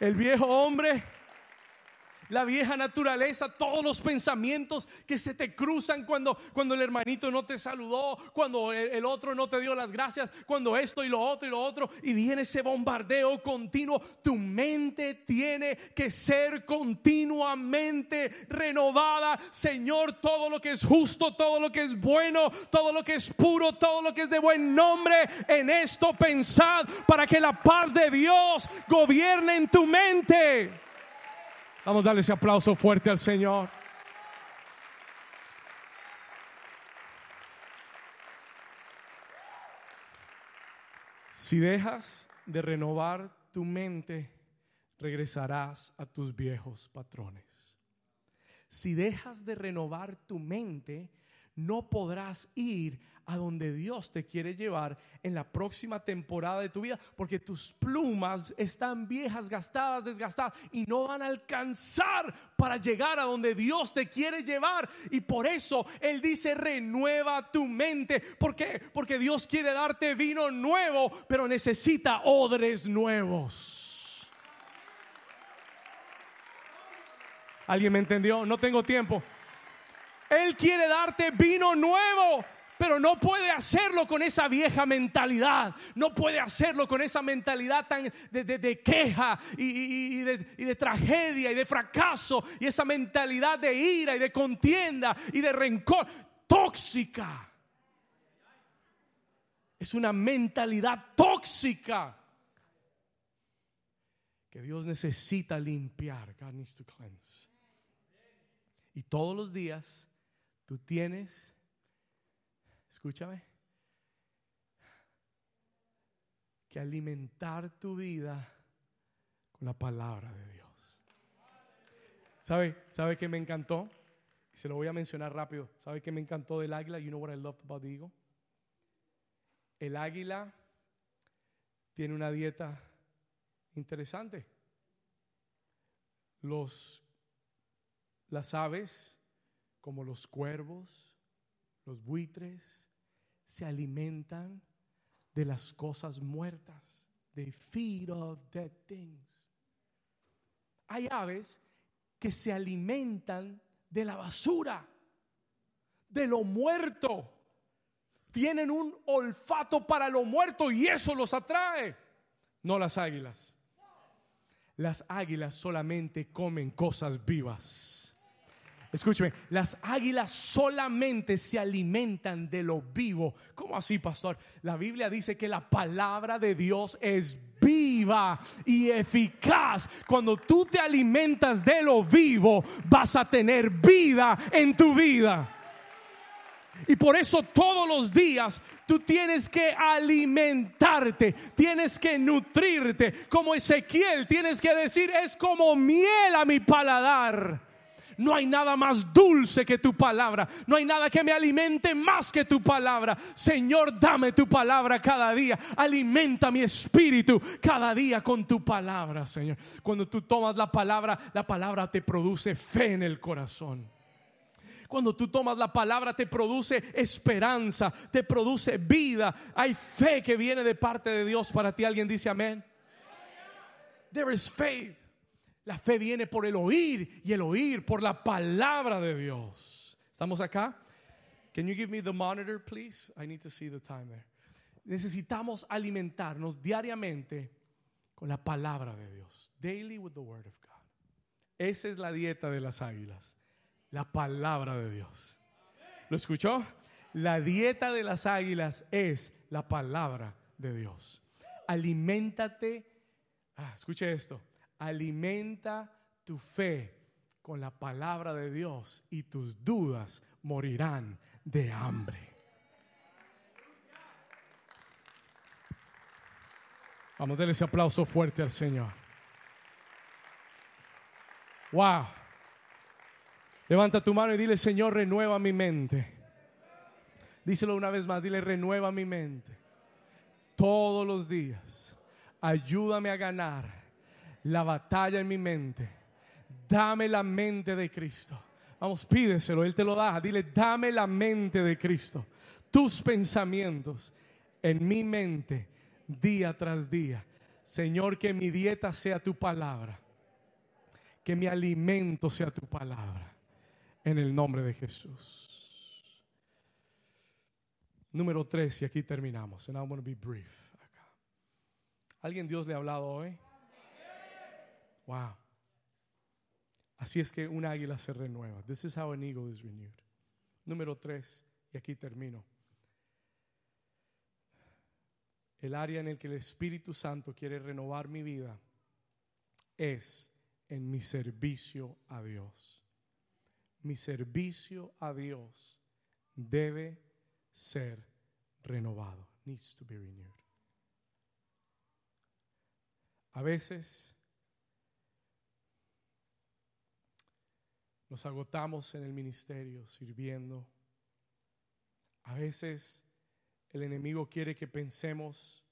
El viejo hombre la vieja naturaleza, todos los pensamientos que se te cruzan cuando, cuando el hermanito no te saludó, cuando el, otro no te dio las gracias, cuando esto y lo otro y lo otro, y viene ese bombardeo continuo. Tu mente tiene que ser continuamente renovada. Señor, todo lo que es justo, todo lo que es bueno, todo lo que es puro, todo lo que es de buen nombre, en esto pensad para que la paz de Dios gobierne en tu mente. Vamos a darle ese aplauso fuerte al Señor. Si dejas de renovar tu mente, regresarás a tus viejos patrones. Si dejas de renovar tu mente, no podrás ir a donde Dios te quiere llevar en la próxima temporada de tu vida, porque tus plumas están viejas, gastadas, desgastadas y no van a alcanzar para llegar a donde Dios te quiere llevar. Y por eso Él dice, renueva tu mente. ¿Por qué? Porque Dios quiere darte vino nuevo, pero necesita odres nuevos. ¿Alguien me entendió? No tengo tiempo. Él quiere darte vino nuevo, pero no puede hacerlo con esa vieja mentalidad. No puede hacerlo con esa mentalidad tan de, queja y, de, tragedia y de fracaso y esa mentalidad de ira y de contienda y de rencor tóxica. Es una mentalidad tóxica que Dios necesita limpiar. God needs to cleanse. Y todos los días Tú tienes, escúchame, que alimentar tu vida con la palabra de Dios. ¿Sabe, ¿Sabe qué me encantó? Se lo voy a mencionar rápido. ¿Sabe qué me encantó del águila? You know what I loved about the eagle? El águila tiene una dieta interesante. Los, las aves como los cuervos, los buitres, se alimentan de las cosas muertas. They feed of dead things. Hay aves que se alimentan de la basura, de lo muerto. Tienen un olfato para lo muerto y eso los atrae. No las águilas. Las águilas solamente comen cosas vivas. Escúcheme, las águilas solamente se alimentan de lo vivo. ¿Cómo así, pastor? La Biblia dice que la palabra de Dios es viva y eficaz. Cuando tú te alimentas de lo vivo, vas a tener vida en tu vida. Y por eso todos los días tú tienes que alimentarte, tienes que nutrirte. Como Ezequiel, tienes que decir, es como miel a mi paladar. No hay nada más dulce que tu palabra. No hay nada que me alimente más que tu palabra. Señor, dame tu palabra cada día. Alimenta mi espíritu cada día con tu palabra, Señor. Cuando tú tomas la palabra, la palabra te produce fe en el corazón. Cuando tú tomas la palabra te produce esperanza, te produce vida. Hay fe que viene de parte de Dios para ti. Alguien dice amén. There is faith. La fe viene por el oír y el oír por la palabra de Dios. ¿Estamos acá? Can you give me the monitor, please? I need to see the time there. Necesitamos alimentarnos diariamente con la palabra de Dios. Daily with the word of God. Esa es la dieta de las águilas la palabra de Dios. ¿Lo escuchó? La dieta de las águilas es la palabra de Dios. Aliméntate, ah, escuche esto, alimenta tu fe con la palabra de Dios y tus dudas morirán de hambre. Vamos a darle ese aplauso fuerte al Señor. Wow. Levanta tu mano y dile, Señor, renueva mi mente. Díselo una vez más, dile, renueva mi mente. Todos los días, ayúdame a ganar la batalla en mi mente. Dame la mente de Cristo. Vamos, pídeselo, Él te lo da. Dile, dame la mente de Cristo. Tus pensamientos en mi mente día tras día. Señor, que mi dieta sea tu palabra. Que mi alimento sea tu palabra en el nombre de Jesús. Número tres, y aquí terminamos. And I'm going to be brief. ¿Alguien Dios le ha hablado hoy? Así es que un águila se renueva. This is how an eagle is renewed. Número tres, y aquí termino. El área en el que el Espíritu Santo quiere renovar mi vida es en mi servicio a Dios mi servicio a Dios debe ser renovado. Needs to be renewed. A veces nos agotamos en el ministerio sirviendo. A veces el enemigo quiere que pensemos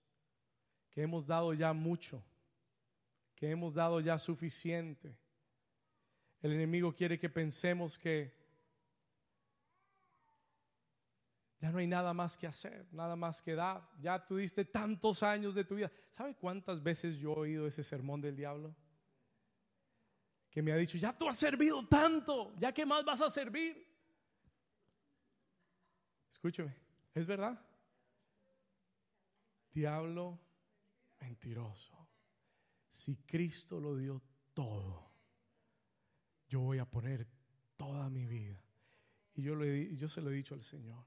que hemos dado ya mucho, que hemos dado ya suficiente el enemigo quiere que pensemos que ya no hay nada más que hacer, nada más que dar. Ya tuviste tantos años de tu vida. ¿Sabe cuántas veces yo he oído ese sermón del diablo? Que me ha dicho, ya tú has servido tanto, ya qué más vas a servir. Escúcheme, ¿es verdad? Diablo mentiroso. Si Cristo lo dio todo yo voy a poner toda mi vida. Y yo, le, yo se lo he dicho al Señor,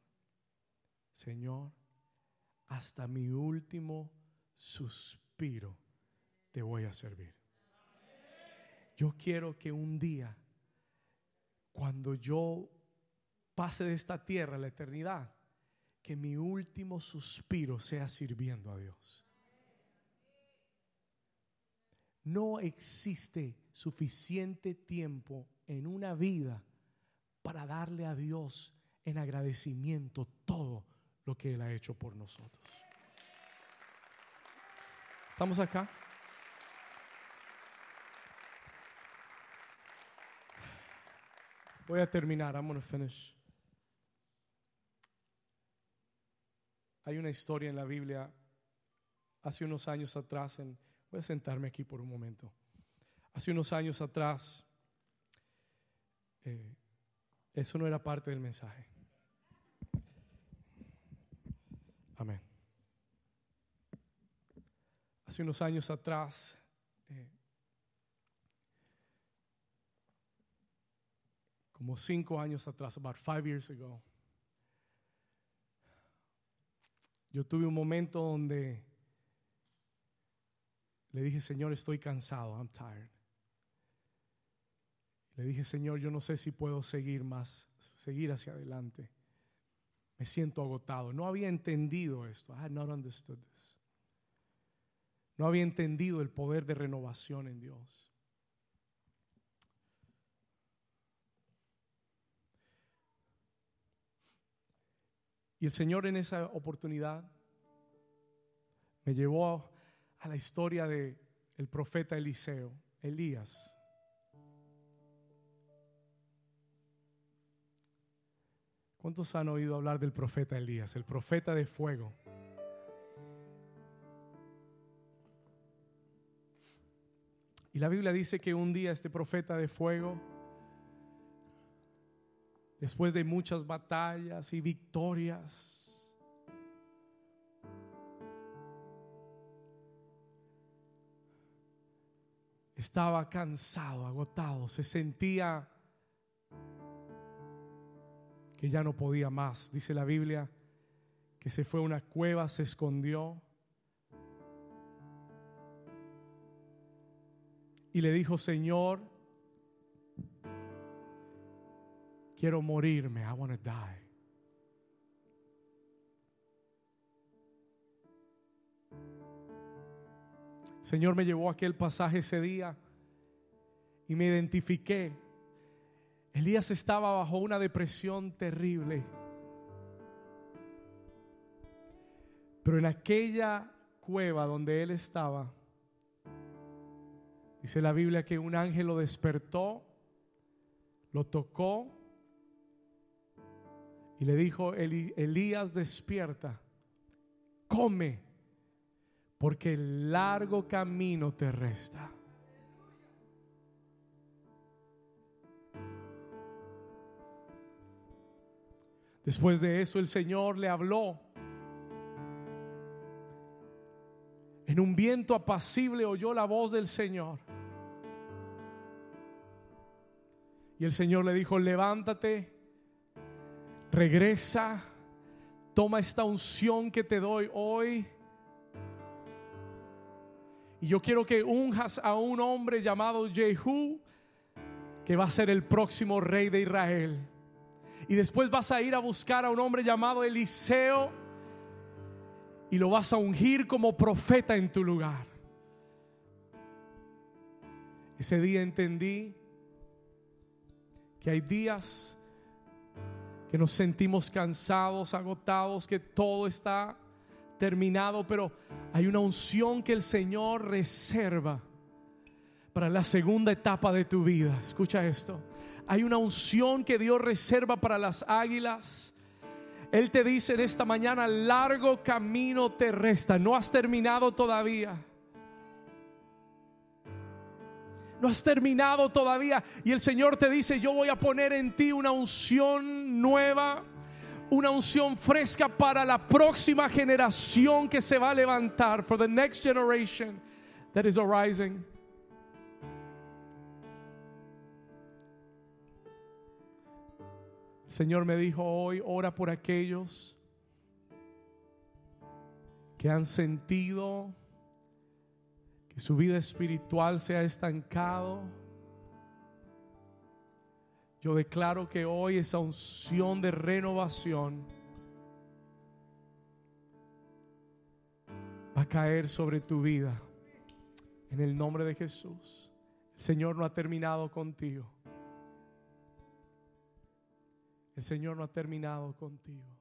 Señor, hasta mi último suspiro te voy a servir. Yo quiero que un día, cuando yo pase de esta tierra a la eternidad, que mi último suspiro sea sirviendo a Dios. No existe suficiente tiempo en una vida para darle a Dios en agradecimiento todo lo que Él ha hecho por nosotros. ¿Estamos acá? Voy a terminar. I'm going to finish. Hay una historia en la Biblia hace unos años atrás Voy a sentarme aquí por un momento. Hace unos años atrás, eh, eso no era parte del mensaje. Amén. Hace unos años atrás, eh, como cinco años atrás, about five years ago, yo tuve un momento donde Le dije, Señor, estoy cansado, I'm tired. Le dije, Señor, yo no sé si puedo seguir más, seguir hacia adelante. Me siento agotado. No había entendido esto. I had not understood this. No había entendido el poder de renovación en Dios. Y el Señor en esa oportunidad me llevó a la historia de profeta Eliseo, Elías. ¿Cuántos han oído hablar del profeta Elías, el profeta de fuego? Y la Biblia dice que un día este profeta de fuego, después de muchas batallas y victorias, estaba cansado, agotado, se sentía que ya no podía más. Dice la Biblia que se fue a una cueva, se escondió y le dijo, Señor, quiero morirme, I want to die. Señor me llevó a aquel pasaje ese día y me identifiqué. Elías estaba bajo una depresión terrible. Pero en aquella cueva donde él estaba, dice la Biblia que un ángel lo despertó, lo tocó y le dijo, Elías despierta, come porque el largo camino te resta. Después de eso el Señor le habló. En un viento apacible oyó la voz del Señor. Y el Señor le dijo, levántate, regresa, toma esta unción que te doy hoy y yo quiero que unjas a un hombre llamado Jehu, que va a ser el próximo rey de Israel. Y después vas a ir a buscar a un hombre llamado Eliseo y lo vas a ungir como profeta en tu lugar. Ese día entendí que hay días que nos sentimos cansados, agotados, que todo está terminado, pero hay una unción que el Señor reserva para la segunda etapa de tu vida. Escucha esto. Hay una unción que Dios reserva para las águilas. Él te dice en esta mañana, largo camino te resta. No has terminado todavía. No has terminado todavía. Y el Señor te dice, yo voy a poner en ti una unción nueva una unción fresca para la próxima generación que se va a levantar, for the next generation that is arising. El Señor me dijo hoy, ora por aquellos que han sentido que su vida espiritual se ha estancado yo declaro que hoy esa unción de renovación va a caer sobre tu vida. En el nombre de Jesús. El Señor no ha terminado contigo. El Señor no ha terminado contigo.